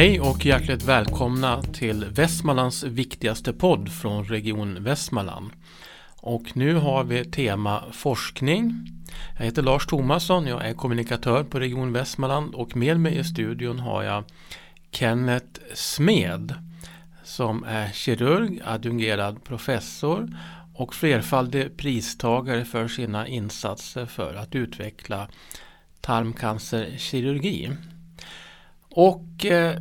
Hej och hjärtligt välkomna till Västmanlands viktigaste podd från Region Västmanland. Och nu har vi tema forskning. Jag heter Lars Tomasson, jag är kommunikatör på Region Västmanland och med mig i studion har jag Kenneth Smed som är kirurg, adjungerad professor och flerfaldig pristagare för sina insatser för att utveckla tarmcancerkirurgi. Och eh,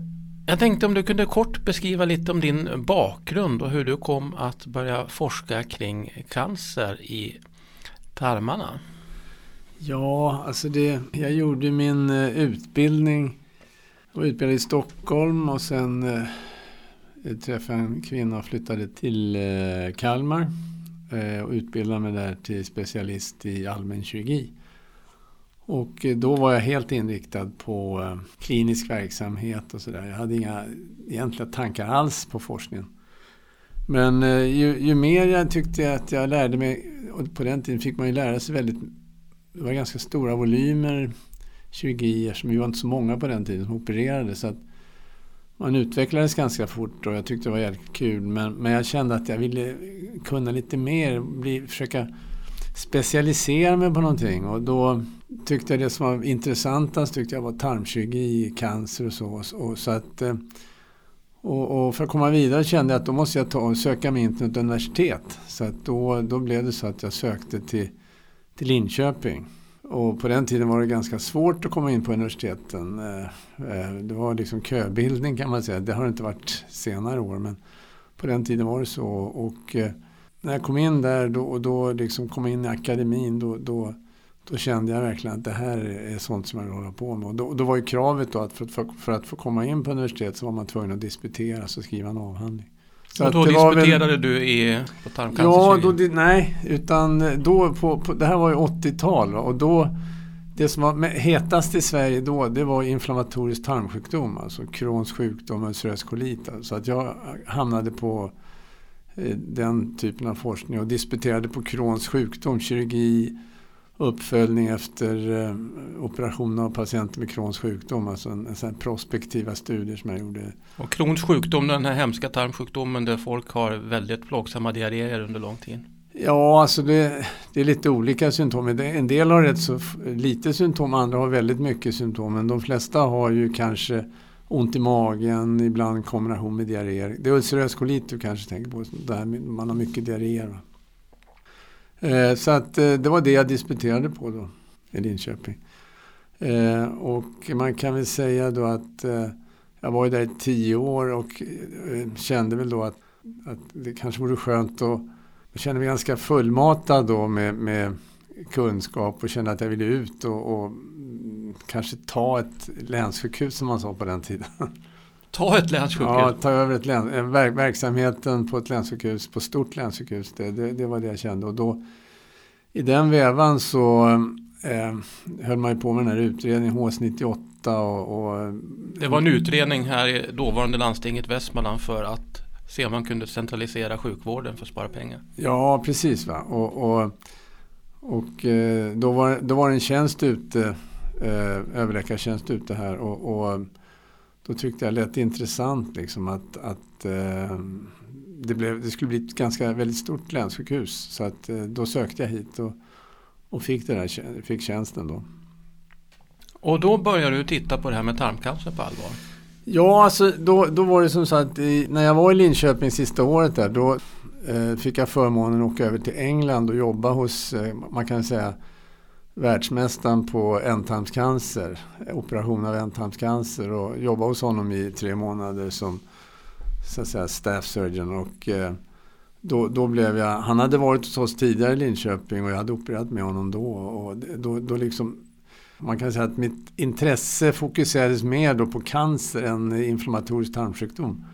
jag tänkte om du kunde kort beskriva lite om din bakgrund och hur du kom att börja forska kring cancer i tarmarna. Ja, alltså det, jag gjorde min utbildning. utbildning och utbildade i Stockholm och sen eh, träffade en kvinna och flyttade till eh, Kalmar eh, och utbildade mig där till specialist i allmän kirurgi. Och eh, då var jag helt inriktad på eh, klinisk verksamhet och sådär. Jag hade inga egentliga tankar alls på forskningen. Men eh, ju, ju, mer jag tyckte att jag lärde mig, och på den tiden fick man ju lära sig väldigt det var ganska stora volymer kirurgier som vi var inte så många på den tiden som opererade. Så att man utvecklades ganska fort och jag tyckte det var jävligt kul. Men, men jag kände att jag ville kunna lite mer, bli, försöka specialisera mig på någonting. Och då tyckte jag det som var intressantast tyckte jag var tarmkirurgi, cancer och så. Och, så att, eh, och, och, för att komma vidare kände jag att då måste jag ta söka mig in till ett universitet. Så att då, då blev det så att jag sökte till till Linköping. Och på den tiden var det ganska svårt att komma in på universiteten. Eh, eh, det var liksom köbildning kan man säga. Det har det inte varit senare år men på den tiden var det så. Och när jag kom in där då, och då liksom kom in i akademin då, då, då, kände jag verkligen att det här är sånt som jag vill hålla på med. Och då, då var ju kravet då att för, för, för, att få komma in på universitet så var man tvungen att disputera, och skriva en avhandling. Så och då disputerade väl, du i, på tarmcancer? Ja, då, nej, utan då på, på, det här var ju 80-tal och då det som var hetast i Sverige då det var inflammatorisk tarmsjukdom, alltså Crohns sjukdom, ulcerös kolit. Så att jag hamnade på den typen av forskning och disputerade på Crohns sjukdom, kirurgi, uppföljning efter eh, operation av patienter med Crohns sjukdom. Alltså en, en sån prospektiva studier som jag gjorde. Och Crohns sjukdom, den här hemska tarmsjukdomen där folk har väldigt plågsamma diarréer under lång tid. Ja, alltså det, det är lite olika symptom. En del har rätt så lite symptom, andra har väldigt mycket symptom. Men de flesta har ju kanske ont i magen, ibland kombination med diarréer. Det är ulcerös kolit du kanske tänker på, där man har mycket diarréer. Eh, så att eh, det var det jag disputerade på då i Linköping. Eh, och man kan väl säga då att eh, jag var ju där i tio år och eh, kände väl då att, att det kanske vore skönt att jag kände mig ganska fullmatad då med, med kunskap och kände att jag ville ut och, och kanske ta ett länssjukhus som man sa på den tiden. Ta ett länssjukhus? Ja, ta över ett län, verksamheten på ett länssjukhus, på stort länssjukhus. Det, det, det, var det jag kände. Och då, I den vevan så eh, höll man ju på med den här utredningen, HS98. Och, och, det var en utredning här i dåvarande landstinget Västmanland för att se om man kunde centralisera sjukvården för att spara pengar. Ja, precis. Va? Och, och, och eh, då, var, då var det en tjänst ute, eh, överläkartjänst ute här. och, och då tyckte jag lät intressant liksom att, att eh, det, blev, det skulle bli ett ganska väldigt stort länssjukhus. Så att, eh, då sökte jag hit och, och fick, det där, fick tjänsten då. Och då började du titta på det här med tarmcancer på allvar? Ja, alltså då, då var det som så att i, när jag var i Linköping sista året där då eh, fick jag förmånen att åka över till England och jobba hos, eh, man kan säga, världsmästaren på ändtarmscancer, operation av ändtarmscancer och jobbade hos honom i tre månader som så att säga, staff surgeon. Och, eh, då, då blev jag, han hade varit hos oss tidigare i Linköping och jag hade opererat med honom då. Och då, då liksom, man kan säga att mitt intresse fokuserades mer då på cancer än inflammatorisk tarmsjukdom.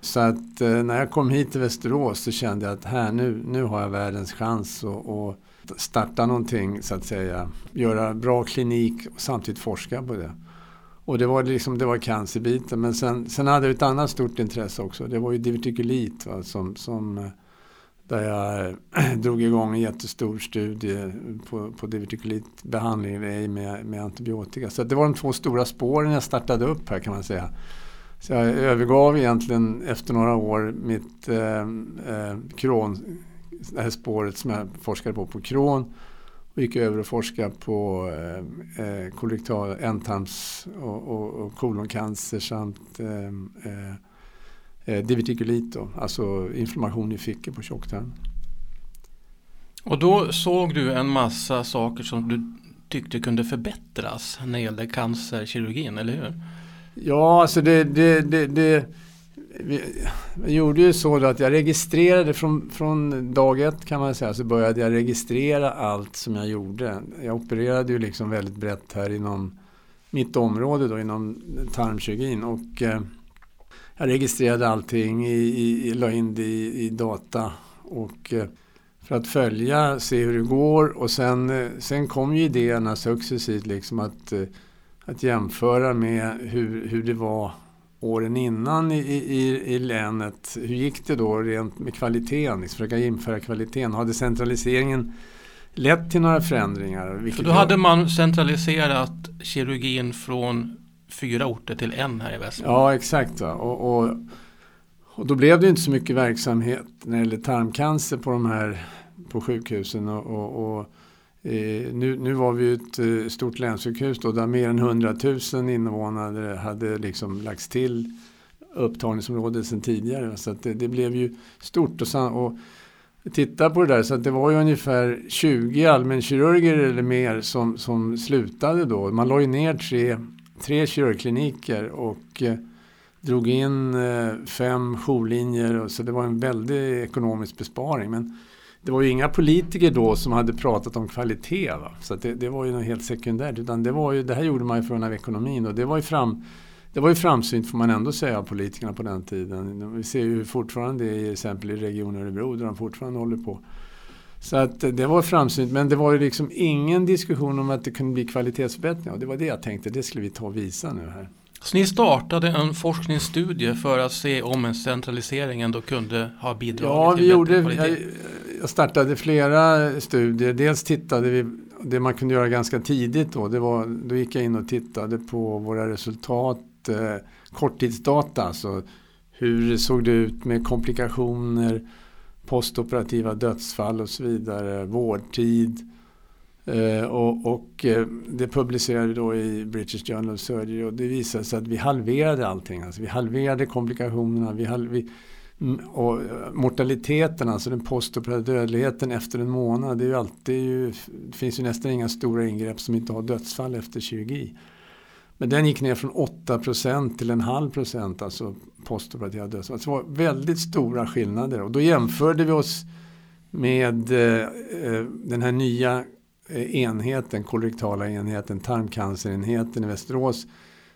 Så att eh, när jag kom hit till Västerås så kände jag att här nu, nu har jag världens chans. Och, och starta någonting så att säga. Göra bra klinik och samtidigt forska på det. Och det var, liksom, det var cancerbiten. Men sen, sen hade jag ett annat stort intresse också. Det var ju divertikulit va, som, som, där jag drog igång en jättestor studie på, på divertikulitbehandling med, med antibiotika. Så det var de två stora spåren jag startade upp här kan man säga. Så jag övergav egentligen efter några år mitt eh, eh, kron, det här spåret som jag forskade på, på kron och gick över och forskade på eh, eh kolektal, ändtarms och, och, och koloncancer samt eh, eh, eh, divertikulit, då, alltså inflammation i fickor på tjocktarmen. Och då såg du en massa saker som du tyckte kunde förbättras när det gällde cancerkirurgin, eller hur? Ja, alltså det, det, det, det jag gjorde ju så att jag registrerade från, från dag ett kan man säga så började jag registrera allt som jag gjorde. Jag opererade ju liksom väldigt brett här inom mitt område då inom tarmkirurgin. Och eh, jag registrerade allting, i, i, la in det i, i data. Och eh, för att följa, se hur det går. Och sen, eh, sen kom ju idéerna successivt liksom att, eh, att jämföra med hur, hur det var åren innan i, i, i länet. Hur gick det då rent med kvaliteten? Liksom försöka införa kvaliteten. Hade centraliseringen lett till några förändringar? För då hade man centraliserat kirurgin från fyra orter till en här i väst. Ja, exakt. Och, och, och, då blev det inte så mycket verksamhet när det gäller tarmcancer på de här på sjukhusen. Och, och, Eh, nu, nu var vi ett eh, stort länssjukhus då, där mer än 100 000 invånare hade liksom lagts till upptagningsområdet sedan tidigare. Så det, det, blev ju stort. Och, och titta på det där, så att det var ju ungefär 20 allmänkirurger eller mer som, som slutade då. Man la ju ner tre, tre kirurgkliniker och eh, drog in eh, fem jourlinjer. Så det var en väldig ekonomisk besparing. Men det var ju inga politiker då som hade pratat om kvalitet. Va? Så det, det, var ju något helt sekundärt. Utan det, var ju, det här gjorde man ju för grund av ekonomin. Och det var ju fram, det var ju framsynt får man ändå säga av politikerna på den tiden. Vi ser ju fortfarande i exempel i Region Örebro där de fortfarande håller på. Så att det var framsynt men det var ju liksom ingen diskussion om att det kunde bli kvalitetsförbättringar. Och det var det jag tänkte, det skulle vi ta och visa nu här. Så ni startade en forskningsstudie för att se om en centralisering ändå kunde ha bidragit ja, till vi gjorde, kvalitet? Jag startade flera studier. Dels tittade vi, det man kunde göra ganska tidigt då, det var, då gick jag in och tittade på våra resultat, eh, korttidsdata, alltså hur såg det ut med komplikationer, postoperativa dödsfall och så vidare, vårdtid. Eh, och, och eh, det publicerade vi då i British Journal of Surgery och det visade sig att vi halverade allting. Alltså vi halverade komplikationerna, vi, halv, vi Mm, och eh, mortaliteten, alltså den postoperativa dödligheten efter en månad, det, är ju alltid, det finns ju nästan inga stora ingrepp som inte har dödsfall efter kirurgi. Men den gick ner från 8% till en halv procent, alltså postoperativa dödsfall. Så det var väldigt stora skillnader och då jämförde vi oss med eh, eh den här nya eh, enheten, kolorektala enheten, tarmcancerenheten i Västerås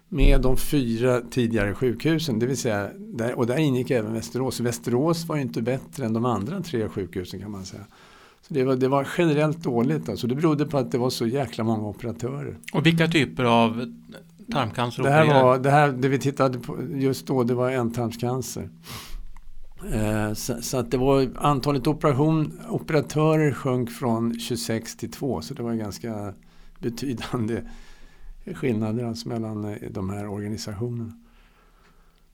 med de fyra tidigare sjukhusen. Det vill säga, där, och där ingick även Västerås. Västerås var ju inte bättre än de andra tre sjukhusen kan man säga. Så det var, det var generellt dåligt. Alltså. Det berodde på att det var så jäkla många operatörer. Och vilka typer av tarmcancer det här var, det, här, det vi tittade på just då, det var ändtarmscancer. Eh, så, så, att det var antalet operation, operatörer sjönk från 26 till 2 så det var ganska betydande skillnader alltså mellan eh, de här organisationerna.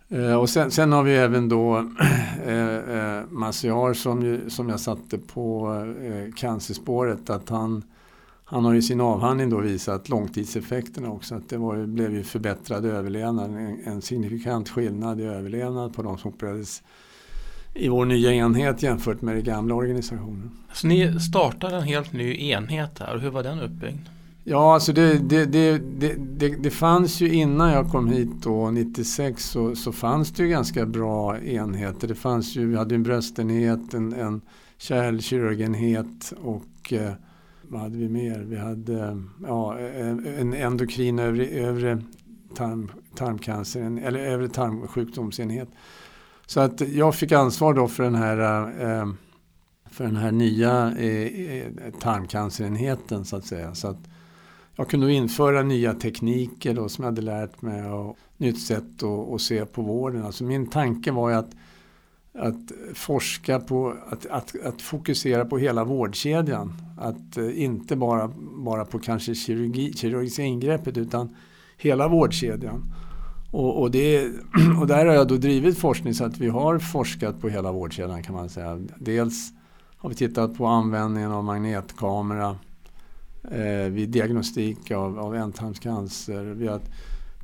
Eh, och sen, sen, har vi även då eh, eh, Massiar som, ju, som jag satte på eh, cancerspåret. Att han, han har i sin avhandling då visat långtidseffekterna också. Att det var, blev ju förbättrad överlevnad. En, en signifikant skillnad i överlevnad på de som opererades i vår nya enhet jämfört med den gamla organisationen. Så ni startade en helt ny enhet här. Hur var den uppbyggd? Ja, alltså det, det, det, det, det fanns ju innan jag kom hit då, 96, så, så fanns det ju ganska bra enheter. Det fanns ju, vi hade en bröstenhet, en, en kärlkirurgenhet och eh, vad hade vi mer? Vi hade ja, en endokrin övre, övre tarm, tarmcancer, en, eller övre tarmsjukdomsenhet. Så att jag fick ansvar då för den här, eh, för den här nya eh, eh tarmcancerenheten så att säga. Så att, jag kunde införa nya tekniker då, som jag hade lärt mig och nytt sätt att, att se på vården. Alltså min tanke var ju att, att forska på, att, att, att fokusera på hela vårdkedjan. Att eh, inte bara, bara på kanske kirurgi, kirurgiska ingreppet utan hela vårdkedjan. Och, och, det, och där har jag då drivit forskning så att vi har forskat på hela vårdkedjan kan man säga. Dels har vi tittat på användningen av magnetkamera eh, vid diagnostik av, av ändtarmscancer. Vi har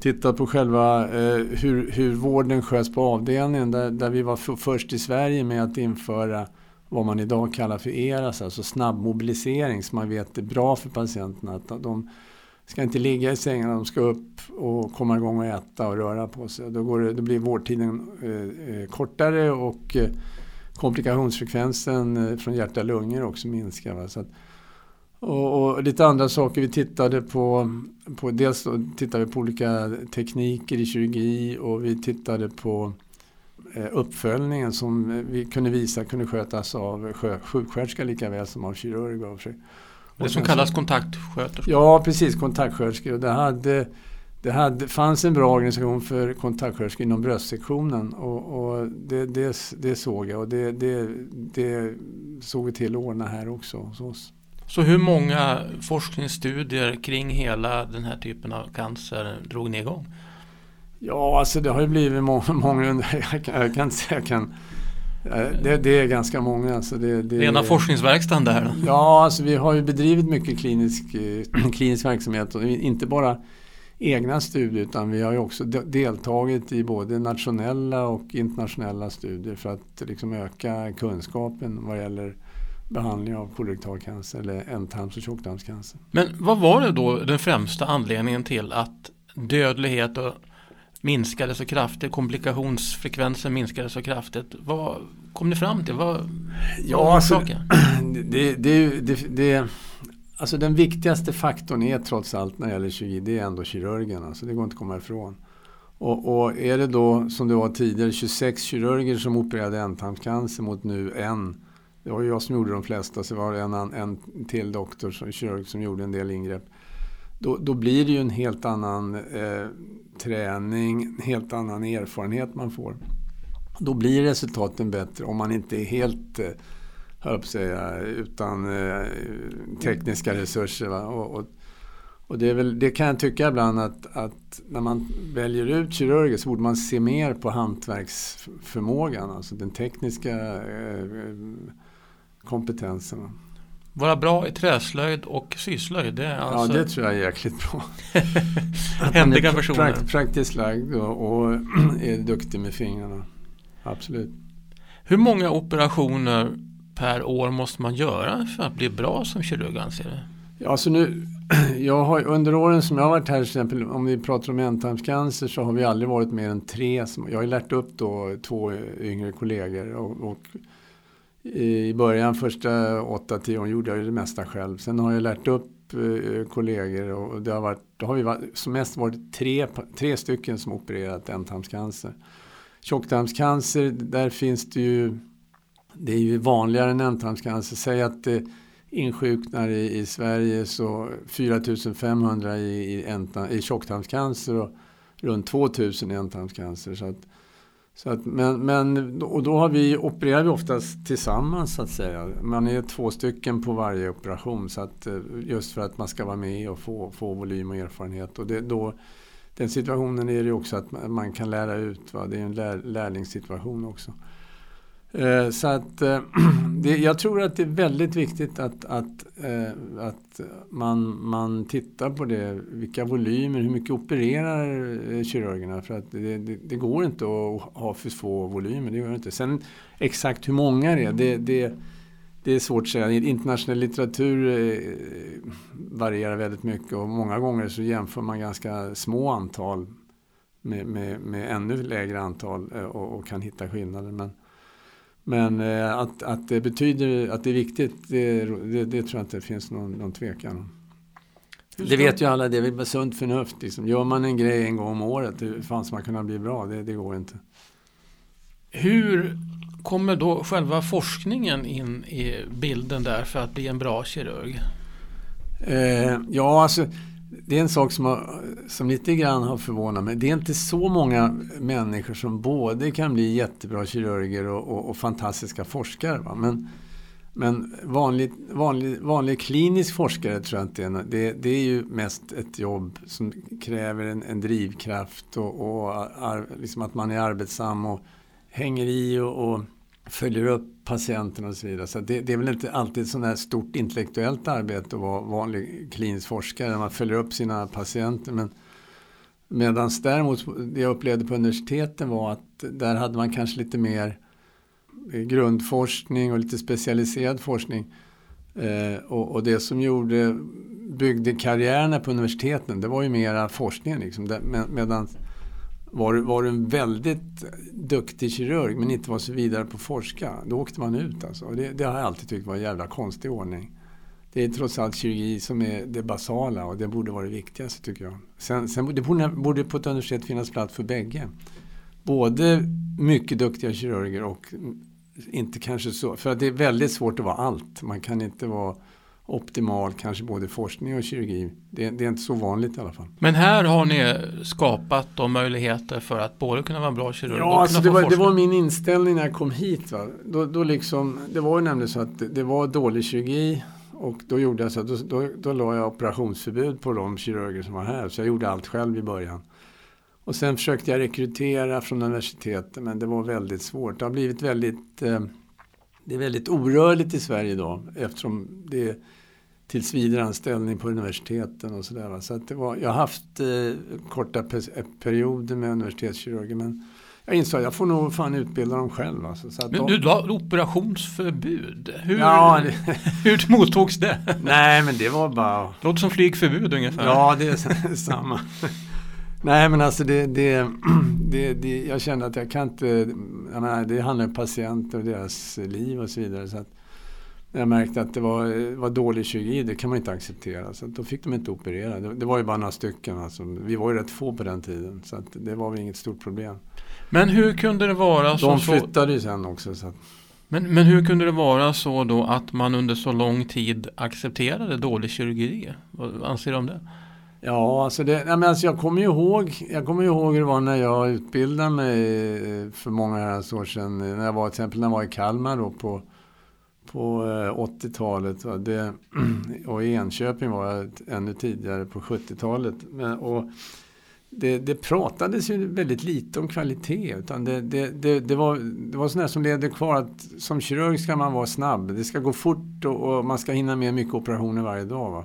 tittat på själva eh, hur, hur vården sköts på avdelningen där, där vi var först i Sverige med att införa vad man idag kallar för ERAS, alltså snabbmobilisering så man vet det är bra för patienterna. Att de ska inte ligga i sängarna, de ska upp och komma igång och äta och röra på sig. Då, går det, då blir vårdtiden eh, eh kortare och eh, komplikationsfrekvensen eh, från hjärta och lungor också minskar. Va? Så att, och, och, lite andra saker vi tittade på. på dels tittade vi på olika tekniker i kirurgi och vi tittade på eh, uppföljningen som vi kunde visa kunde skötas av sjuksköterska lika väl som av kirurg. Och det som kallas kontaktsköterskor? Ja, precis. Kontaktsköterskor. Det, hade, det hade, fanns en bra organisation för kontaktsköterskor inom bröstsektionen och, och det, det, det, såg jag och det, det, det såg vi till att ordna här också hos oss. Så hur många forskningsstudier kring hela den här typen av cancer drog ni igång? Ja, alltså det har ju blivit många, många jag, kan, jag kan inte säga, jag kan, det, det, är ganska många. Alltså det, det, Rena forskningsverkstaden där? Ja, alltså vi har ju bedrivit mycket klinisk, eh, klinisk verksamhet och inte bara egna studier utan vi har ju också deltagit i både nationella och internationella studier för att liksom öka kunskapen vad gäller behandling av kolorektalcancer eller ändtarms och tjocktarmscancer. Men vad var det då den främsta anledningen till att dödlighet och minskade så kraftigt, komplikationsfrekvensen minskade så kraftigt. Vad kom ni fram till? Vad, ja, alltså, det, det, det, det, alltså den viktigaste faktorn är trots allt när det gäller kirurgi, det är ändå kirurgen. Alltså det går inte att komma ifrån. Och, och är det då som det var tidigare 26 kirurger som opererade ändtarmscancer mot nu en det var jag som gjorde de flesta, så var det en, en till doktor, som, kirurg, som gjorde en del ingrepp. Då, då blir det ju en helt annan eh, träning, en helt annan erfarenhet man får. Då blir resultaten bättre om man inte är helt, eh, höll på säga, utan eh, tekniska resurser. Va? Och, och, och det, väl, det, kan jag tycka ibland att, att, när man väljer ut kirurger så borde man se mer på hantverksförmågan, alltså den tekniska eh, eh kompetensen. Vara bra i träslöjd och syslöjd. Det alltså... Ja, det tror jag är jäkligt bra. Händiga personer. Prakt, praktiskt lagd och, och är duktig med fingrarna. Absolut. Hur många operationer per år måste man göra för att bli bra som kirurg anser du? Ja, alltså nu, jag har, under åren som jag har varit här, till exempel om vi pratar om ändtarmscancer så har vi aldrig varit mer än tre. jag har lärt upp då två yngre kollegor och, och i början, första 8-10 åren, gjorde jag ju det mesta själv. Sen har jag lärt upp eh, kollegor och det har, varit, då har vi varit, som mest varit tre, tre stycken som opererat ändtarmscancer. Tjocktarmscancer, där finns det ju, det är ju vanligare än ändtarmscancer. Säg att det insjuknar i, i Sverige så 4500 i, i, i tjocktarmscancer och runt 2000 i ändtarmscancer. Så att, så att, men, men, och då har vi, opererar vi oftast tillsammans så att säga. Man är två stycken på varje operation så att, eh, just för att man ska vara med och få, få volym och erfarenhet. Och det, då, den situationen är det också att man kan lära ut. Va? Det är en lär, lärlingssituation också. Eh, så att eh, det, jag tror att det är väldigt viktigt att, att, eh, att man, man tittar på det. Vilka volymer, hur mycket opererar eh, kirurgerna? För att det, det, det går inte att ha för få volymer. Det gör inte. Sen exakt hur många det är, det, det, det är svårt att säga. Internationell litteratur eh, varierar väldigt mycket och många gånger så jämför man ganska små antal med, med, med ännu lägre antal eh, och, och kan hitta skillnader. Men, men eh, att, att det betyder att det är viktigt, det, det, det tror jag inte det finns någon, någon tvekan om. Det vet ju alla, det är väl sunt förnuft. Liksom. Gör man en grej en gång om året, hur fan ska man kunna bli bra? Det, det går inte. Hur kommer då själva forskningen in i bilden där för att bli en bra kirurg? Eh, ja, alltså det är en sak som, har, som lite grann har förvånat mig. Det är inte så många människor som både kan bli jättebra kirurger och, och, och fantastiska forskare. Va? Men, Men vanlig, vanlig, vanlig klinisk forskare tror jag inte är det, det är ju mest ett jobb som kräver en, en drivkraft och, och ar, liksom att man är arbetsam och hänger i och, och följer upp patienterna och så vidare. Så det, det är väl inte alltid ett sådant här stort intellektuellt arbete att vara vanlig klinisk forskare när man följer upp sina patienter. Men Medan däremot det jag upplevde på universiteten var att där hade man kanske lite mer grundforskning och lite specialiserad forskning. Eh, och, och, det som gjorde, byggde karriärerna på universiteten det var ju mera forskningen. Liksom. Med, medan var, var du en väldigt duktig kirurg men inte var så vidare på att forska, då åkte man ut. Alltså. Och det, det har jag alltid tyckt var en jävla konstig ordning. Det är trots allt kirurgi som är det basala och det borde vara det viktigaste tycker jag. Sen, sen det borde, borde på ett universitet finnas plats för bägge. Både mycket duktiga kirurger och inte kanske så, för att det är väldigt svårt att vara allt. Man kan inte vara optimal, kanske både forskning och kirurgi. Det, det, är inte så vanligt i alla fall. Men här har ni skapat de möjligheter för att både kunna vara bra kirurg ja, och alltså det, var, det var min inställning när jag kom hit. Va? Då, då liksom, det var ju nämligen så att det, det var dålig kirurgi och då gjorde jag så att då, då, då la jag operationsförbud på de kirurger som var här. Så jag gjorde allt själv i början. Och sen försökte jag rekrytera från universitetet men det var väldigt svårt. Det har blivit väldigt, eh, det är väldigt orörligt i Sverige idag eftersom det tillsvidareanställning på universiteten och sådär. Så att det var, jag har haft eh, korta perioder med universitetskirurger men jag insåg att jag får nog fan utbilda dem själv. Alltså, så att men du la operationsförbud. Hur, ja, det... hur mottogs det? Nej men det var bara... Låter som flygförbud ungefär. Ja det är samma. Nej men alltså det, det, det, det, jag känner att jag kan inte, jag menar, det handlar om patienter och deras liv och så vidare. Så att jag märkte att det var, var dålig kirurgi, det kan man inte acceptera. Så då fick de inte operera. Det, det, var ju bara några stycken. Alltså. Vi var ju rätt få på den tiden. Så det var väl inget stort problem. Men hur kunde det vara så? De flyttade ju sen också. Så men, men hur kunde det vara så då att man under så lång tid accepterade dålig kirurgi? Vad anser du om det? Ja, alltså, det, nej, men alltså jag kommer ju ihåg, jag kommer ihåg hur det var när jag utbildade mig eh, för många år sedan. När jag var, till exempel när jag var i Kalmar då på, på eh, 80-talet. Och i Enköping var jag ännu tidigare på 70-talet. Och det, det pratades ju väldigt lite om kvalitet. Utan det, det, det, det var, det var sådana som levde kvar att som kirurg ska man vara snabb. Det ska gå fort och, och man ska hinna med mycket operationer varje dag. Va?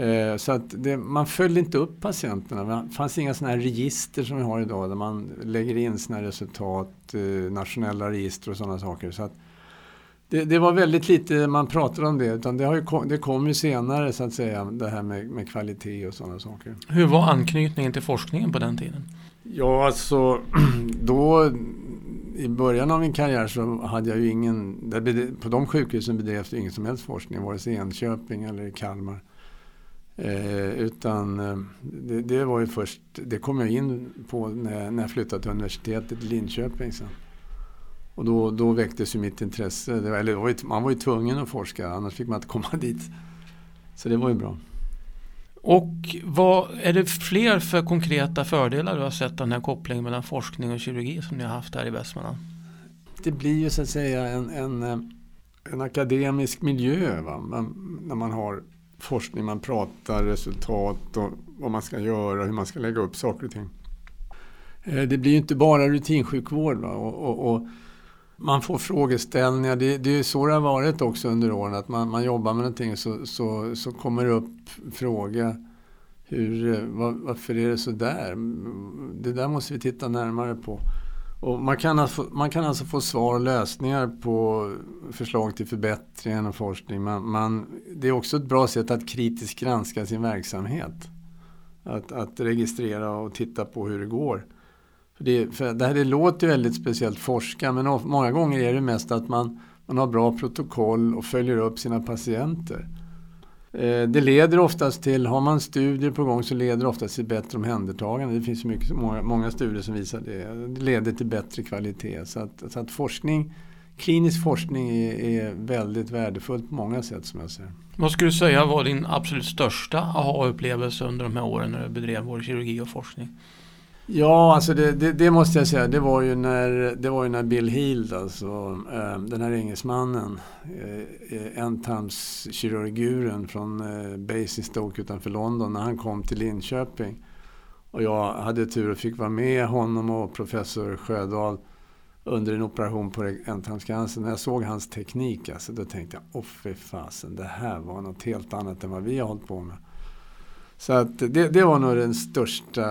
Eh, så att det, man följde inte upp patienterna. Det fanns inga sådana här register som vi har idag där man lägger in sina resultat, eh, nationella register och sådana saker. Så att det, det, var väldigt lite man pratade om det, utan det, har ju, det kom ju senare så att säga, det här med, med kvalitet och sådana saker. Hur var anknytningen till forskningen på den tiden? Ja, alltså då i början av min karriär så hade jag ju ingen, på de sjukhusen bedrevs ingen som helst forskning, vare sig i Enköping eller i Kalmar. Eh, utan eh, det, det, var ju först, det kom jag in på när, när jag flyttade till universitetet i Linköping sen. Och då, då väcktes ju mitt intresse. Var, eller var ju, man var ju tvungen att forska, annars fick man inte komma dit. Så det var ju bra. Och vad är det fler för konkreta fördelar du har sett den här kopplingen mellan forskning och kirurgi som ni har haft här i Västmanland? Det blir ju så att säga en, en, eh, en akademisk miljö va? Man, när man har forskning, man pratar resultat och vad man ska göra, hur man ska lägga upp saker och ting. Eh, det blir ju inte bara rutinsjukvård. Och, och, och, man får frågeställningar. Det, det är så det har varit också under åren. Att man, man jobbar med någonting så, så, så kommer det upp fråga. Hur, var, varför är det så där? Det där måste vi titta närmare på. Och man, kan alltså, man kan alltså få svar och lösningar på förslag till förbättringar och forskning. Man, man, det är också ett bra sätt att kritiskt granska sin verksamhet. Att, att registrera och titta på hur det går. För det, för det här det låter ju väldigt speciellt forska men många gånger är det mest att man, man har bra protokoll och följer upp sina patienter. Eh, det leder oftast till, har man studier på gång så leder det oftast till bättre omhändertagande. Det finns mycket, många, många studier som visar det. Det leder till bättre kvalitet. Så att, så att forskning, klinisk forskning är, är, väldigt värdefullt på många sätt som jag ser. Vad skulle du säga var din absolut största aha-upplevelse under de här åren när du bedrev vår kirurgi och forskning? Ja, alltså det, det, det, måste jag säga. Det var ju när, det var ju när Bill Heald, alltså, äh, den här engelsmannen, äh, ändtarmskirurguren från äh, Basingstoke utanför London, när han kom till Linköping. Och jag hade tur och fick vara med honom och professor Sjödahl under en operation på ändtarmscancer. När jag såg hans teknik, alltså, då tänkte jag, åh fy fasen, det här var något helt annat än vad vi har hållit på med. Så att det, det var nog den största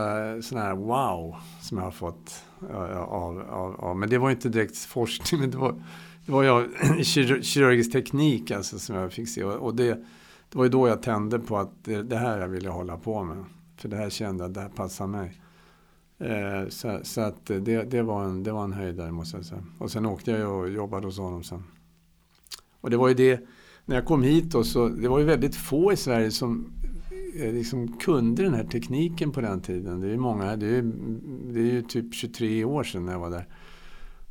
sån här wow som jag har fått av, av, av. Men det var inte direkt forskning, men det var, det var jag, kirurgisk teknik alltså som jag fick se. Och det, det var ju då jag tände på att det, det här jag ville hålla på med. För det här kände jag, det här passar mig. Eh, så, så, att det, det, var en, det var en höjdare måste jag säga. Och sen åkte jag och jobbade hos honom sen. Och det var ju det, när jag kom hit då, så det var ju väldigt få i Sverige som liksom kunde den här tekniken på den tiden. Det är många, det är, det är ju typ 23 år sedan när jag var där.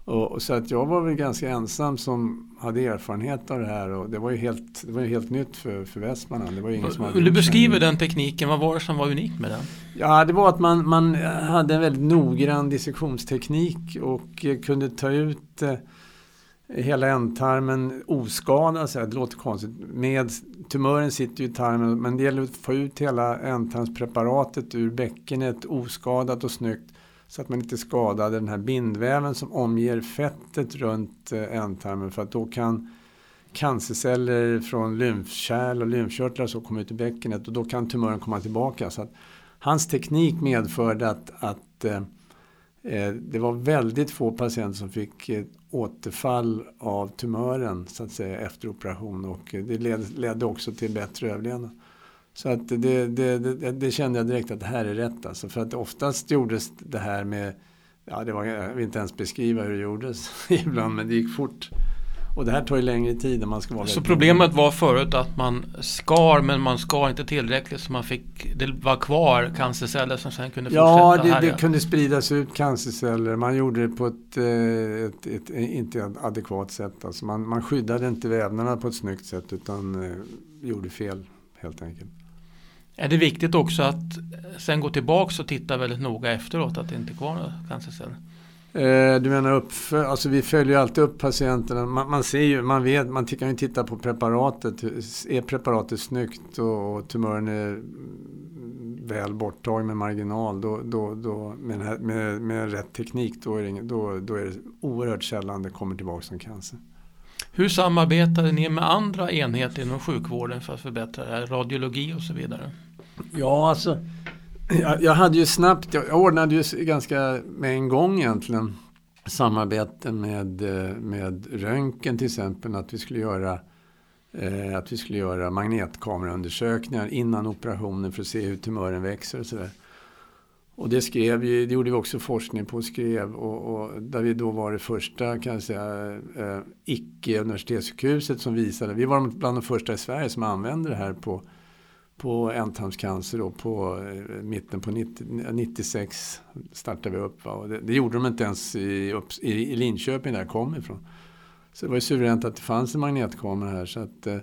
Och, så att jag var väl ganska ensam som hade erfarenhet av det här och det var ju helt, det var ju helt nytt för, för Västmanland. Det var ingen som Vill du beskriva den tekniken? Vad var det som var unikt med den? Ja, det var att man, man hade en väldigt noggrann dissektionsteknik och kunde ta ut eh, hela ändtarmen oskadad, så här, det låter konstigt. Med, tumören sitter ju i tarmen men det gäller att få ut hela ändtarmspreparatet ur bäckenet oskadat och snyggt så att man inte skadar den här bindväven som omger fettet runt eh, ändtarmen för att då kan cancerceller från lymfkärl och lymfkörtlar så komma ut i bäckenet och då kan tumören komma tillbaka. Så att hans teknik medförde att, att eh, eh det var väldigt få patienter som fick eh, återfall av tumören så att säga efter operation och det ledde också till bättre överlevnad. Så att det, det, det, det, kände jag direkt att det här är rätt alltså. För att oftast gjordes det här med, ja det var, jag vill inte ens beskriva hur det gjordes ibland men det gick fort. Och det här tar ju längre tid än man ska vara Så problemet var förut att man skar men man skar inte tillräckligt så man fick, det var kvar cancerceller som sen kunde ja, fortsätta Ja, det, det kunde spridas ut cancerceller. Man gjorde det på ett, eh, ett, ett, ett inte adekvat sätt. Alltså man, man skyddade inte vävnaderna på ett snyggt sätt utan eh, gjorde fel helt enkelt. Är det viktigt också att sen gå tillbaka och titta väldigt noga efteråt att det inte är kvar några cancerceller? Eh, du menar upp, alltså vi följer alltid upp patienterna. Man, man, ser ju, man vet, man kan ju titta på preparatet. Är preparatet snyggt och, och tumören är väl borttagen med marginal då, då, då, med, med, med rätt teknik då är, det, då, då är det oerhört sällan det kommer tillbaka som cancer. Hur samarbetade ni med andra enheter inom sjukvården för att förbättra det här, radiologi och så vidare? Ja, alltså jag, jag, hade ju snabbt, jag ordnade ju ganska med en gång egentligen samarbeten med, eh, med röntgen till exempel. Att vi skulle göra eh, att vi skulle göra magnetkameraundersökningar innan operationen för att se hur tumören växer och sådär. Och det skrev vi, det gjorde vi också forskning på och skrev och, och där vi då var det första kan jag säga eh, icke-universitetssjukhuset som visade, vi var bland de första i Sverige som använde det här på på ändtarmscancer då på eh, mitten på 90, 96 startade vi upp. Va? Och det, det, gjorde de inte ens i, upp, i, i Linköping där jag kom ifrån. Så det var ju suveränt att det fanns en magnetkamera här. Så, att, eh,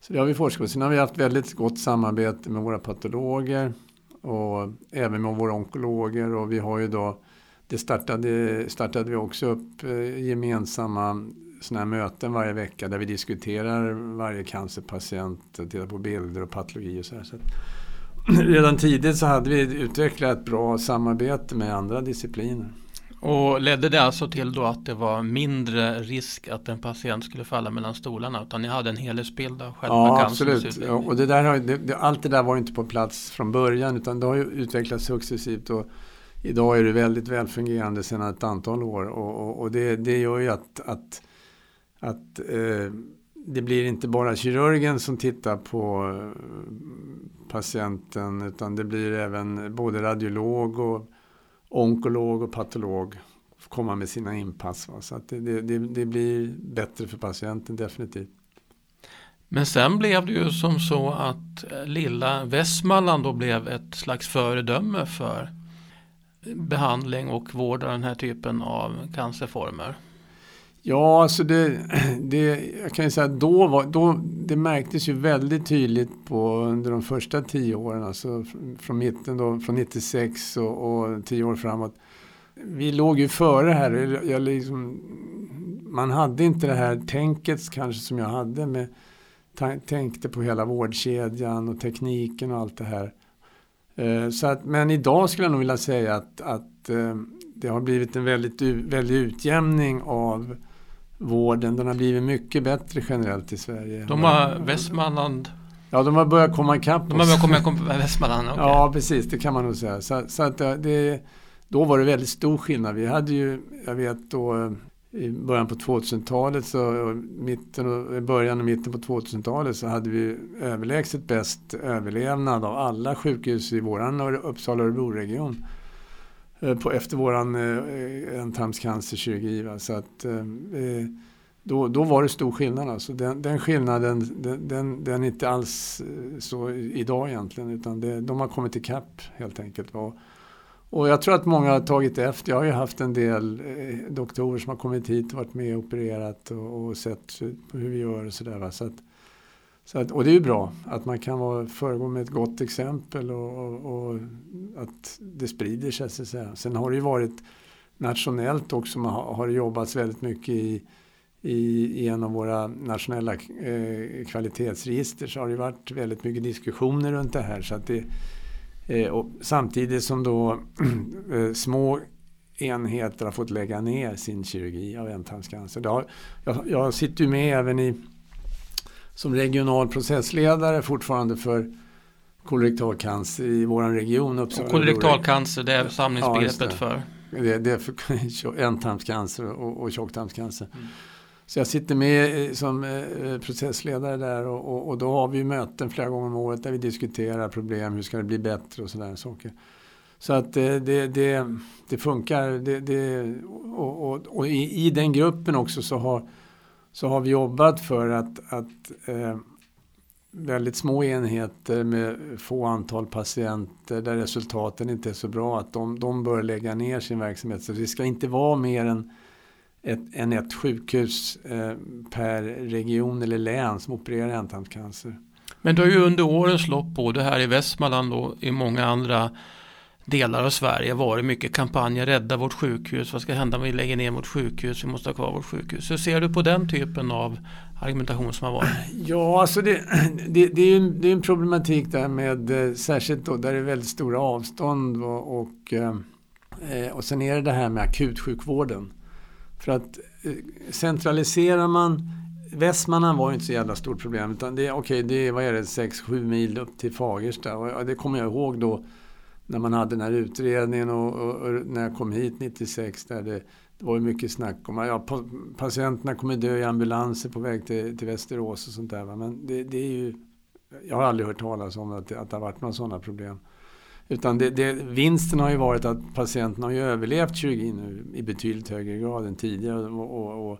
så det har vi forskat på. Sen har vi haft väldigt gott samarbete med våra patologer och även med våra onkologer. Och vi har ju då, det startade, startade vi också upp eh, gemensamma sådana här möten varje vecka där vi diskuterar varje cancerpatient, tittar på bilder och patologi och så, här. så Redan tidigt så hade vi utvecklat ett bra samarbete med andra discipliner. Och ledde det alltså till då att det var mindre risk att en patient skulle falla mellan stolarna utan ni hade en helhetsbild av själva ja, Absolut. Ja, och det där har, det, det, allt det där var inte på plats från början utan det har ju utvecklats successivt. Och idag är det väldigt välfungerande sedan ett antal år och, och, och det, det gör ju att, att att eh, det blir inte bara kirurgen som tittar på eh, patienten utan det blir även både radiolog och onkolog och patolog komma med sina inpass. Va? Så att det, det, det blir bättre för patienten definitivt. Men sen blev det ju som så att eh, lilla Västmanland då blev ett slags föredöme för behandling och vård av den här typen av cancerformer. Ja, alltså det, det, jag kan ju säga att då, var, då det märktes ju väldigt tydligt på under de första tio åren, alltså från mitten då, från 96 och, och tio år framåt. Vi låg ju före här. Jag liksom, man hade inte det här tänket kanske som jag hade med tänkte på hela vårdkedjan och tekniken och allt det här. Eh, så att, men idag skulle jag nog vilja säga att, att eh, det har blivit en väldigt, väldigt utjämning av vården. Den har blivit mycket bättre generellt i Sverige. De har Västmanland Ja, de har börjat komma ikapp. De har börjat komma ikapp Västmanland, okay. Ja, precis. Det kan man nog säga. Så, så att det, då var det väldigt stor skillnad. Vi hade ju, jag vet då, i början på 2000-talet, så mitten och, början och mitten på 2000-talet så hade vi överlägset bäst överlevnad av alla sjukhus i våran Uppsala Örebro-region. Eh, Eh, på, efter våran eh, eh ändtarmscancerkirurgi. Så att, eh, eh, då, då var det stor skillnad. Alltså den, den skillnaden den, den, den, är inte alls så idag egentligen. Utan det, de har kommit ikapp helt enkelt. Och, och jag tror att många har tagit efter. Jag har ju haft en del eh, doktorer som har kommit hit och varit med och opererat och, och sett hur vi gör och sådär. Så, så att, och det är ju bra att man kan vara, föregå med ett gott exempel och, och, och att det sprider sig. Så att säga. Sen har det ju varit nationellt också, man har, har jobbats väldigt mycket i, i, i en av våra nationella eh, kvalitetsregister så har det varit väldigt mycket diskussioner runt det här. Så att det, Eh, och samtidigt som då eh, små enheter har fått lägga ner sin kirurgi av ändtarmscancer. Jag, jag sitter ju med även i, som regional processledare fortfarande för kolorektal cancer i vår region. Uppsala kolorektal cancer, det är samlingsbegreppet ja, det. för? Det, det är för ändtarmscancer och, och tjocktarmscancer. Mm. Så jag sitter med som eh, processledare där och, och, och, då har vi möten flera gånger om året där vi diskuterar problem, hur ska det bli bättre och sådana saker. Så att eh, det, det, det funkar. Det, och, och i, i, den gruppen också så har, så har vi jobbat för att, att eh, väldigt små enheter med få antal patienter där resultaten inte är så bra, att de, de bör lägga ner sin verksamhet. Så det ska inte vara mer än ett, än ett sjukhus eh, per region eller län som opererar ändtarmscancer. Men du har ju under årens lopp, både här i Västmanland och i många andra delar av Sverige varit mycket kampanjer, rädda vårt sjukhus, vad ska hända om vi lägger ner vårt sjukhus, vi måste ha kvar vårt sjukhus. Hur ser du på den typen av argumentation som har varit? Ja, alltså det, det, det är ju en, det är en problematik där med, eh, särskilt då där det är väldigt stora avstånd och, och, eh, eh, och sen är det det här med akutsjukvården. För att centraliserar man Västmanland var ju inte så jävla stort problem. Utan det, okay, det är, vad är det, 6-7 mil upp till Fagersta. Och det kommer jag ihåg då när man hade den här utredningen och, och, och när jag kom hit 96. Där det, det var ju mycket snack om att ja, patienterna kommer dö i ambulanser på väg till, till Västerås och sånt där. Va? Men det, det, är ju, jag har aldrig hört talas om att, att det har varit några sådana problem. Utan det, det, vinsten har ju varit att patienterna har ju överlevt kirurgin nu i betydligt högre grad än tidigare. Och, och, och,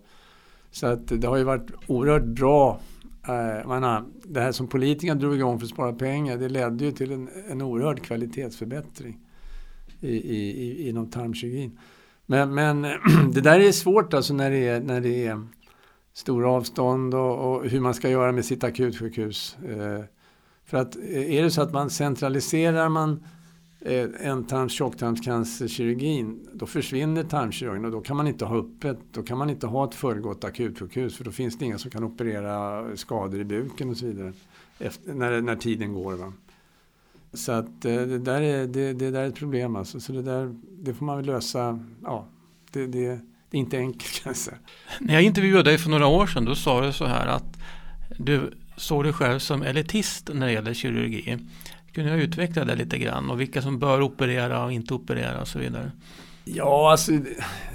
så att det har ju varit oerhört bra. Eh, menar, det här som politikerna drog igång för att spara pengar, det ledde ju till en, en oerhörd kvalitetsförbättring i, i, i, inom tarmkirurgin. Men, men det där är svårt alltså när det är, när det är stora avstånd och, och hur man ska göra med sitt akutsjukhus. Eh, för att eh, är det så att man centraliserar man Eh, Eh, ändtarms tjocktarmscancerkirurgin, då försvinner tarmkirurgen och då kan man inte ha öppet, då kan man inte ha ett fullgott akutsjukhus för då finns det inga som kan operera skador i buken och så vidare efter, när, när tiden går. Va? Så att eh, det där är, det, det där är ett problem alltså. Så det där det får man väl lösa. Ja, det, det, det är inte enkelt kan jag säga. När jag intervjuade dig för några år sedan då sa du så här att du såg dig själv som elitist när det gäller kirurgi. Kunde jag utveckla det lite grann och vilka som bör operera och inte operera och så vidare? Ja, alltså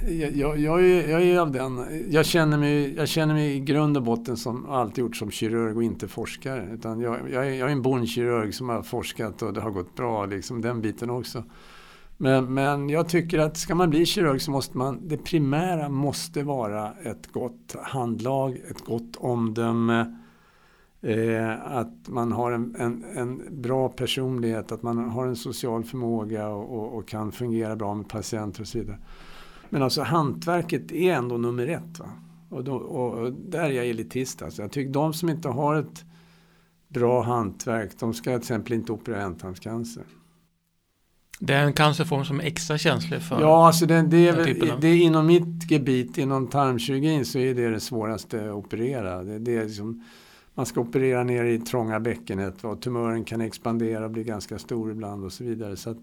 jag, jag, jag, är, jag är av den. Jag känner, mig, jag känner mig i grund och botten som alltid gjort som kirurg och inte forskare. Utan jag, jag, är, jag är en bondkirurg som har forskat och det har gått bra, liksom den biten också. Men, men jag tycker att ska man bli kirurg så måste man, det primära måste vara ett gott handlag, ett gott omdöme Eh, att man har en, en, en, bra personlighet, att man har en social förmåga och, och, och, kan fungera bra med patienter och så vidare. Men alltså hantverket är ändå nummer ett. Va? Och, då, och, där är jag elitist. Alltså. Jag tycker de som inte har ett bra hantverk, de ska till exempel inte operera ändtarmscancer. Det är en cancerform som är extra känslig för Ja, alltså det, det, är, väl, det är inom mitt gebit, inom tarmkirurgin, så är det det svåraste att operera. Det, det är liksom, man ska operera ner i trånga bäckenet och tumören kan expandera och bli ganska stor ibland och så vidare. Så att,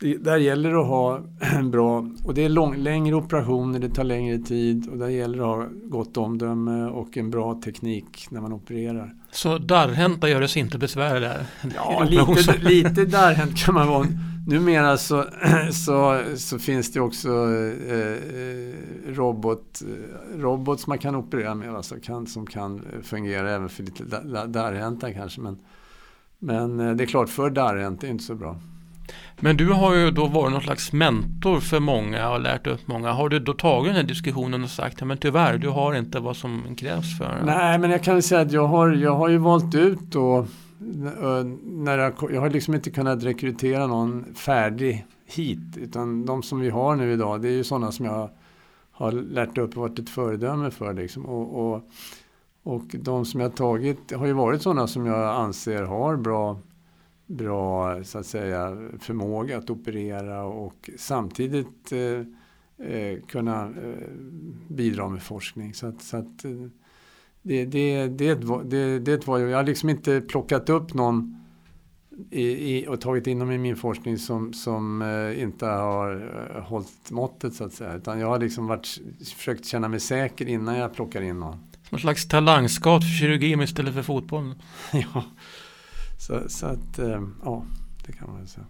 det, där gäller det att ha en bra, och det är lång, längre operationer, det tar längre tid och där gäller det att ha gott omdöme och en bra teknik när man opererar. Så darrhänta gör det sig inte besvär där? Ja, lite, lite darrhänt kan man vara. Numera så, så, så finns det också eh, eh robot, eh, robot som man kan operera med, alltså kan, som kan fungera även för lite darrhänta kanske. Men, men eh, det är klart, för darrhänt är inte så bra. Men du har ju då varit någon slags mentor för många och lärt upp många. Har du då tagit den här diskussionen och sagt att tyvärr, du har inte vad som krävs för Nej, men jag kan säga att jag har, jag har ju valt ut då eh, när jag, jag har liksom inte kunnat rekrytera någon färdig hit. Utan de som vi har nu idag, det är ju sådana som jag har lärt upp och varit ett föredöme för. Liksom. Och, och, och de som jag har tagit har ju varit sådana som jag anser har bra bra så att säga, förmåga att operera och samtidigt eh, eh, kunna eh, bidra med forskning. Så att, så att eh, det, det, det, det, det var jag har liksom inte plockat upp någon i, i, och tagit in dem i min forskning som, som eh, inte har eh, hållit måttet så att säga. Utan jag har liksom varit, försökt känna mig säker innan jag plockar in någon. Som en slags talangscout för kirurgi istället för fotboll. ja. Så, så att, eh, ja, det kan man säga.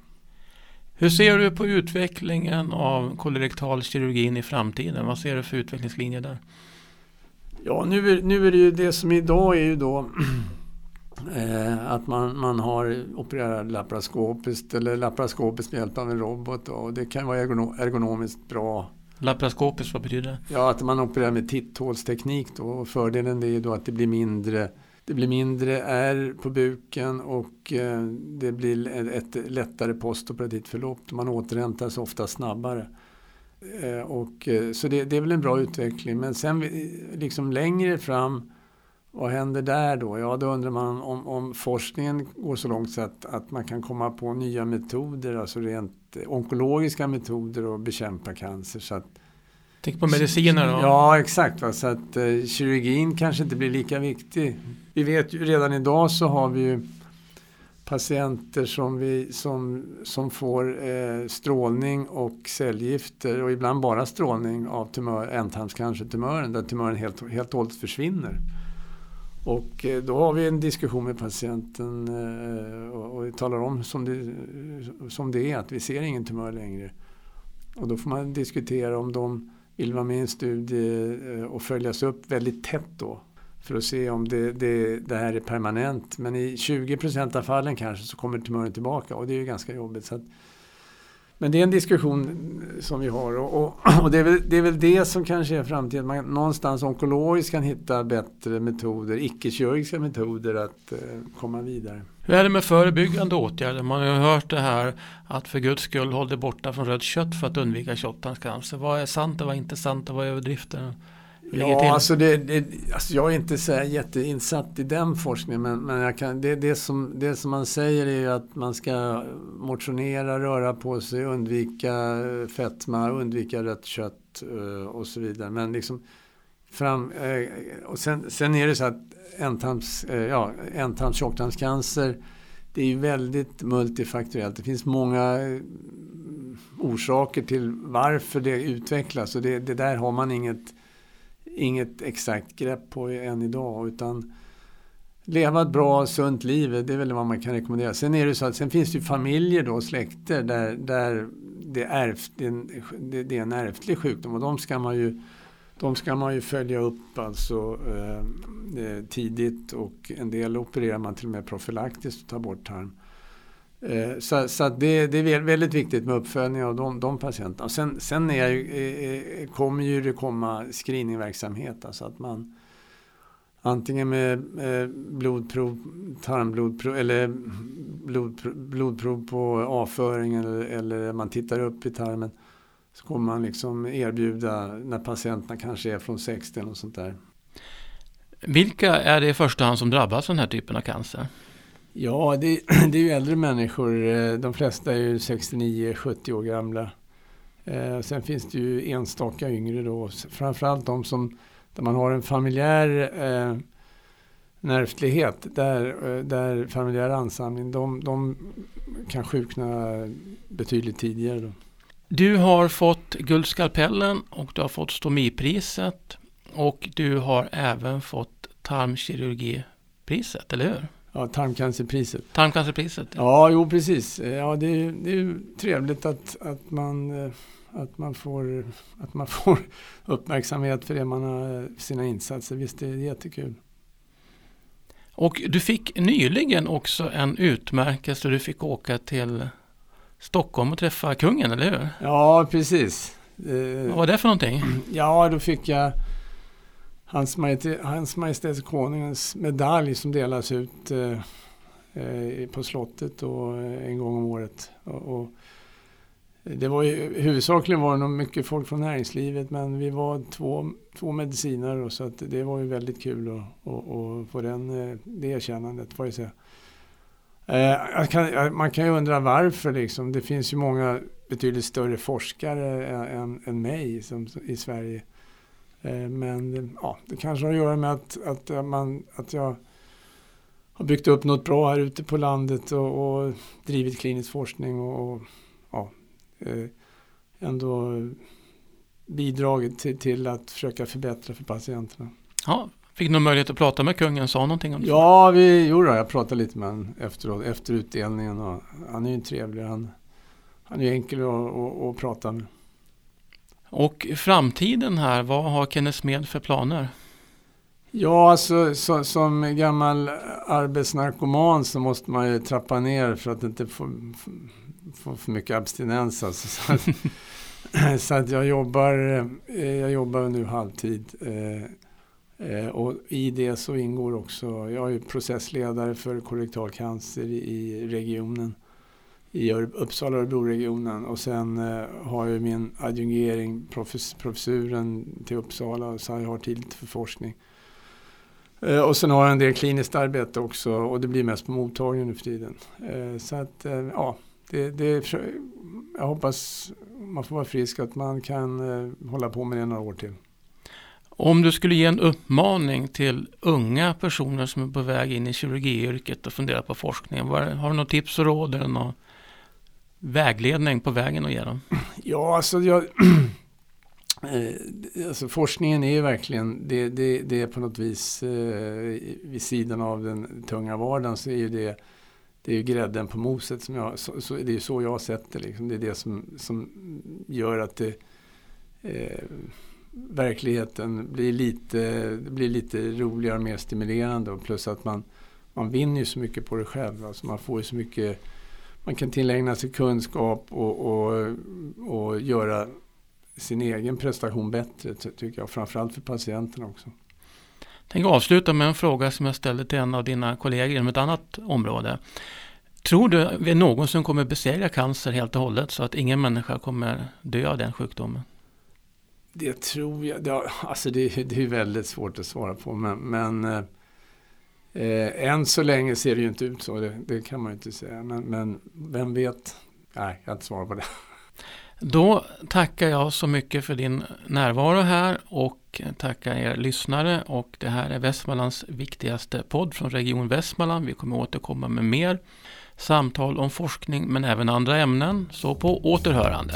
Hur ser du på utvecklingen av kolorektal kirurgin i framtiden? Vad ser du för utvecklingslinjer där? Ja, nu är, nu är det ju det som idag är ju då eh, att man, man har opererat laparoskopiskt eller laparoskopiskt med hjälp av en robot och det kan vara ergonomiskt bra. Laparoskopiskt, vad betyder det? Ja, att man opererar med titthålsteknik då och fördelen är ju då att det blir mindre det blir mindre ärr på buken och eh, det blir ett lättare postoperativt förlopp. Man återhämtar sig ofta snabbare. Eh, och, eh, så det, det, är väl en bra utveckling. Men sen liksom längre fram, vad händer där då? Ja, då undrar man om, om forskningen går så långt så att, att man kan komma på nya metoder, alltså rent onkologiska metoder att bekämpa cancer. Så att, Tänk på mediciner då? Ja, exakt. Va? Så att eh, kirurgin kanske inte blir lika viktig. Vi vet ju redan idag så har vi ju patienter som, vi, som, som får eh, strålning och cellgifter och ibland bara strålning av tumör, ändtarmscancertumören där tumören helt, helt och hållet försvinner. Och eh, då har vi en diskussion med patienten eh, och, och talar om som det, som det är, att vi ser ingen tumör längre. Och då får man diskutera om de vill vara med i en studie eh, och följas upp väldigt tätt då för att se om det, det, det här är permanent. Men i 20 procent av fallen kanske så kommer tumören tillbaka och det är ju ganska jobbigt. Så att, men det är en diskussion som vi har och, och, och det, är väl, det, är väl, det som kanske är framtiden. Man någonstans onkologiskt kan hitta bättre metoder, icke-kirurgiska metoder att eh, komma vidare. Hur är det med förebyggande åtgärder? Man har ju hört det här att för guds skull håll dig borta från rött kött för att undvika tjocktarmscancer. Vad är sant och vad är inte sant och vad är överdrifter? Ja, alltså, det, det, alltså jag är inte så jätteinsatt i den forskningen men, men kan, det, det, som, det som man säger är att man ska motionera, röra på sig, undvika fetma, undvika rött kött eh, och så vidare. Men liksom fram, eh, och sen, sen är det så att ändtarms, eh, ja, ändtarms tjocktarmscancer det är ju väldigt multifaktoriellt. Det finns många orsaker till varför det utvecklas och det, det där har man inget inget exakt grepp på än idag. Utan leva ett bra, sunt liv, det är väl vad man kan rekommendera. Sen är det så att sen finns det ju familjer då, släkter, där, där det, är ärvt, det, är en, det är en ärftlig sjukdom och de ska man ju de ska man ju följa upp alltså eh, eh tidigt och en del opererar man till och med profylaktiskt och tar bort tarm. Eh, så, så det, det, är väldigt viktigt med uppföljning av de, de patienterna. Sen, sen är ju, eh, eh, kommer ju det komma screeningverksamhet. Alltså att man antingen med blodprov, tarmblodprov eller blodprov, blodprov på avföring eller, eller man tittar upp i tarmen. så kommer man liksom erbjuda när patienterna kanske är från 60 och sånt där. Vilka är det i första hand som drabbas av den här typen av cancer? Ja, det, det är ju äldre människor. Eh, de flesta är ju 69-70 år gamla. Eh, sen finns det ju enstaka yngre då. Framförallt de som där man har en familjär eh, närftlighet, där, eh, där familjär ansamling, de, de kan sjukna betydligt tidigare. Då. Du har fått Guldskalpellen och du har fått stomipriset och du har även fått tarmkirurgipriset, eller hur? Ja, tarmcancerpriset. Tarmcancerpriset? Ja, ja jo precis. Ja, det, är, det är trevligt att, att, man, eh, att, man får, att man får uppmärksamhet för det man har, sina insatser. Visst, det är jättekul. Och du fick nyligen också en utmärkelse. Du fick åka till Stockholm och träffa kungen, eller hur? Ja, precis. Vad var det för någonting? Ja, då fick jag Hans, Majestät, Hans Majestät Konungens medalj som delas ut eh, eh på slottet och, eh, en gång om året. Och, och det var ju, huvudsakligen var det nog mycket folk från näringslivet men vi var två, två medicinare så att det var ju väldigt kul att, få den, eh, det erkännandet får jag säga. Eh, kan, man kan ju undra varför liksom. Det finns ju många betydligt större forskare än, än mig som, i Sverige. Eh, men ja, det kanske har att göra med att, att, man, att jag har byggt upp något bra här ute på landet och, och drivit klinisk forskning och, och ja, eh, ändå bidragit till, till, att försöka förbättra för patienterna. Ja, fick du någon möjlighet att prata med kungen? Sa någonting om det? Ja, vi, jo då, jag pratade lite med honom efteråt, efter utdelningen. Och han är ju trevlig. Han, han är enkel att, att, att prata med. Och framtiden här, vad har Kenneth Smed för planer? Ja, alltså så, som gammal arbetsnarkoman så måste man ju trappa ner för att inte få, få för mycket abstinens. Alltså. Så, att, så att jag jobbar, eh, jag jobbar nu halvtid. Eh, eh, och i det så ingår också, jag är processledare för korektal cancer i regionen i Uppsala Örebro-regionen och sen eh, har jag min adjungering, professuren till Uppsala så jag har tid för forskning. Eh, och sen har jag en del kliniskt arbete också och det blir mest på mottagningen nu för tiden. Eh, så att ja, det, det, jag hoppas man får vara frisk att man kan hålla på med det några år till. Om du skulle ge en uppmaning till unga personer som är på väg in i kirurgiyrket och funderar på forskning. Har du något tips och råd eller något vägledning på vägen att ge dem? Ja, alltså, jag, eh, alltså forskningen är ju verkligen, det, det, det är på något vis eh, vid sidan av den tunga vardagen så är ju det det är ju grädden på moset som jag, så, så, det är så jag har sett det. Liksom. Det är det som, som gör att det, eh, verkligheten blir lite, blir lite roligare och mer stimulerande. Och plus att man, man vinner ju så mycket på det själv. Alltså man får ju så mycket man kan tillägna sig kunskap och, och, och göra sin egen prestation bättre tycker jag. Framförallt för patienterna också. Tänker avsluta med en fråga som jag ställde till en av dina kollegor inom ett annat område. Tror du att vi någonsin kommer besegra cancer helt och hållet så att ingen människa kommer dö av den sjukdomen? Det tror jag. Det, alltså det, det är väldigt svårt att svara på. Men, men eh, Eh, än så länge ser det ju inte ut så, det, det kan man ju inte säga. Men, men, vem vet? Nej, jag har inte svar på det. Då tackar jag så mycket för din närvaro här och tackar er lyssnare. Och det här är Västmanlands viktigaste podd från Region Västmanland. Vi kommer återkomma med mer samtal om forskning men även andra ämnen. Så på återhörande.